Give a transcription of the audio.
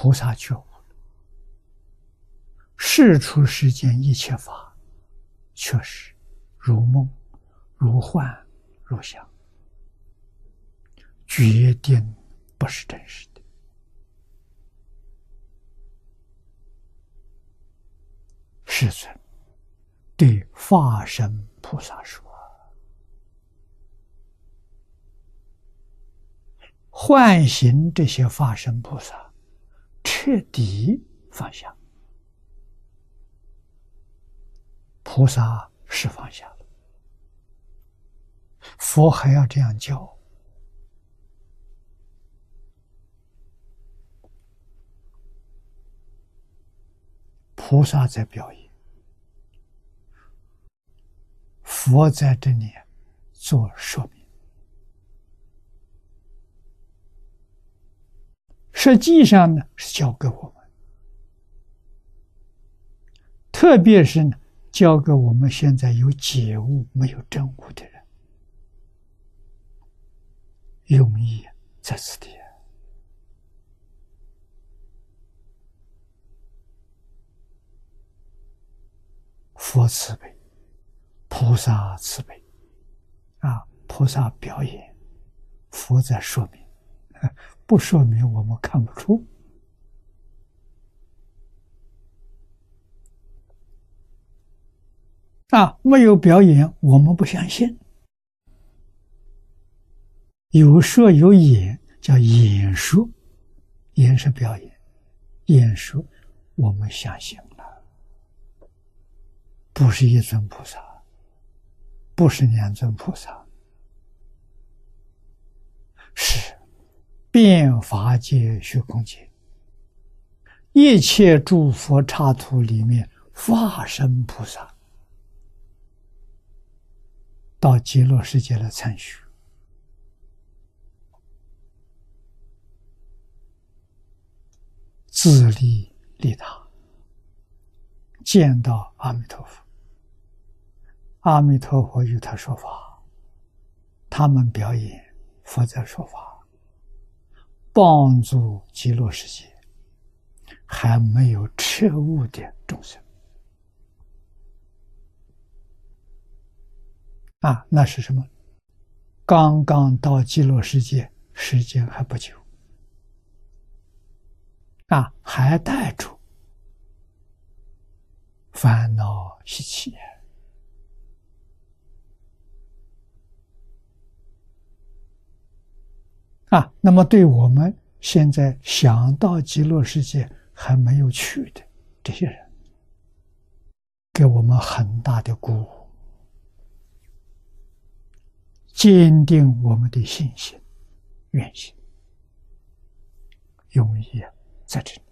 菩萨觉悟了，世出世间一切法，确实如梦、如幻、如想，决定不是真实的。世尊对化身菩萨说。唤醒这些化身菩萨，彻底放下。菩萨是放下了，佛还要这样教。菩萨在表演，佛在这里做说明。实际上呢，是教给我们，特别是呢，教给我们现在有解悟没有证悟的人，用意在此地。佛慈悲，菩萨慈悲，啊，菩萨表演，佛在说明。不说明我们看不出啊，没有表演，我们不相信。有说有演，叫演说，演是表演，演说我们相信了，不是一尊菩萨，不是两尊菩萨，变法界、虚空界，一切诸佛刹土里面化身菩萨，到极乐世界来参学，自利利他，见到阿弥陀佛，阿弥陀佛与他说法，他们表演，佛在说法。帮助极乐世界还没有彻悟的众生啊，那是什么？刚刚到极乐世界，时间还不久啊，还带着烦恼习气。啊，那么对我们现在想到极乐世界还没有去的这些人，给我们很大的鼓舞，坚定我们的信心、愿心、用意在这里。